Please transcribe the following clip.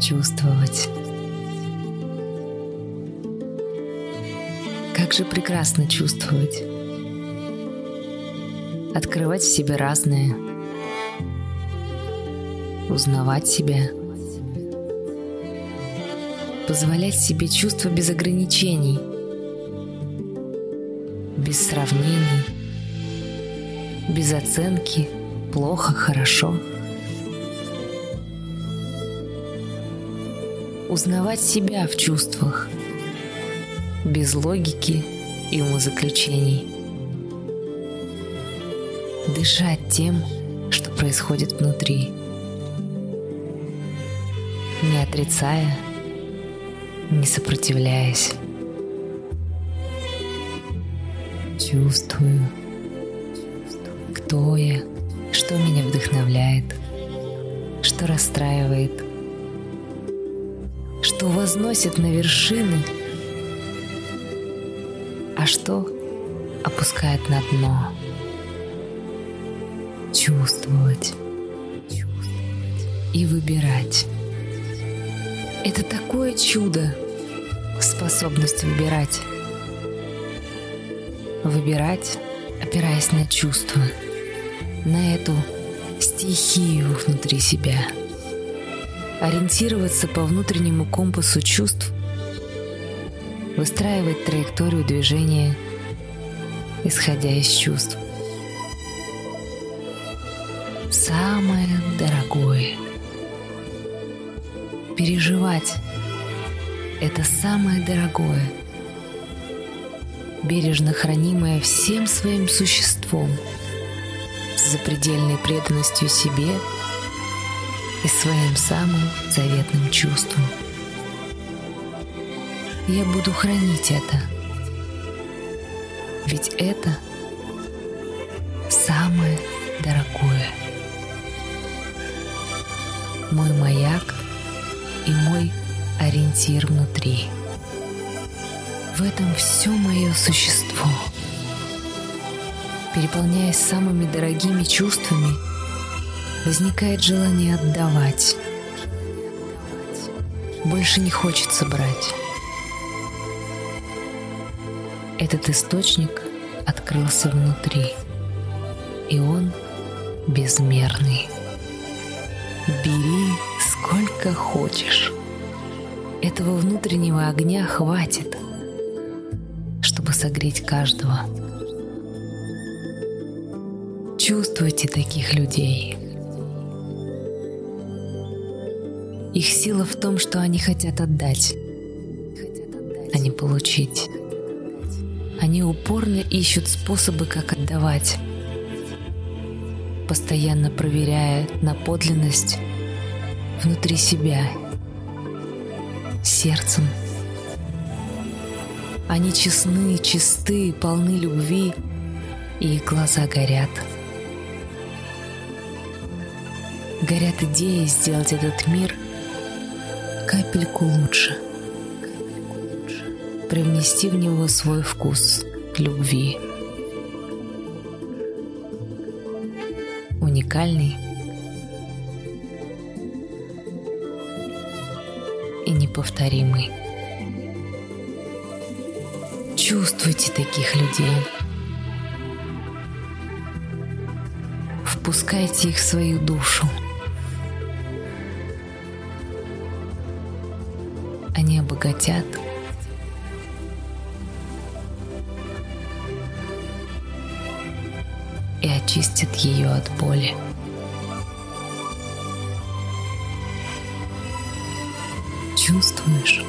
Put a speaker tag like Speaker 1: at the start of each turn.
Speaker 1: чувствовать. Как же прекрасно чувствовать. Открывать в себе разное. Узнавать себя. Позволять себе чувства без ограничений. Без сравнений. Без оценки. Плохо, хорошо. Узнавать себя в чувствах – без логики и умозаключений. Дышать тем, что происходит внутри, не отрицая, не сопротивляясь. Чувствую, кто я, что меня вдохновляет, что расстраивает, что возносит на вершины – а что опускает на дно. Чувствовать, чувствовать и выбирать. Это такое чудо, способность выбирать. Выбирать, опираясь на чувства, на эту стихию внутри себя. Ориентироваться по внутреннему компасу чувств выстраивать траекторию движения, исходя из чувств. Самое дорогое. Переживать – это самое дорогое, бережно хранимое всем своим существом, с запредельной преданностью себе и своим самым заветным чувством – я буду хранить это. Ведь это самое дорогое. Мой маяк и мой ориентир внутри. В этом все мое существо. Переполняясь самыми дорогими чувствами, возникает желание отдавать. Больше не хочется брать. Этот источник открылся внутри, и он безмерный. Бери сколько хочешь. Этого внутреннего огня хватит, чтобы согреть каждого. Чувствуйте таких людей. Их сила в том, что они хотят отдать, а не получить. Они упорно ищут способы, как отдавать, постоянно проверяя на подлинность внутри себя, сердцем. Они честны, чисты, полны любви, и глаза горят. Горят идеи сделать этот мир капельку лучше – привнести в него свой вкус любви. Уникальный и неповторимый. Чувствуйте таких людей. Впускайте их в свою душу. Они обогатят – и очистит ее от боли. Чувствуешь?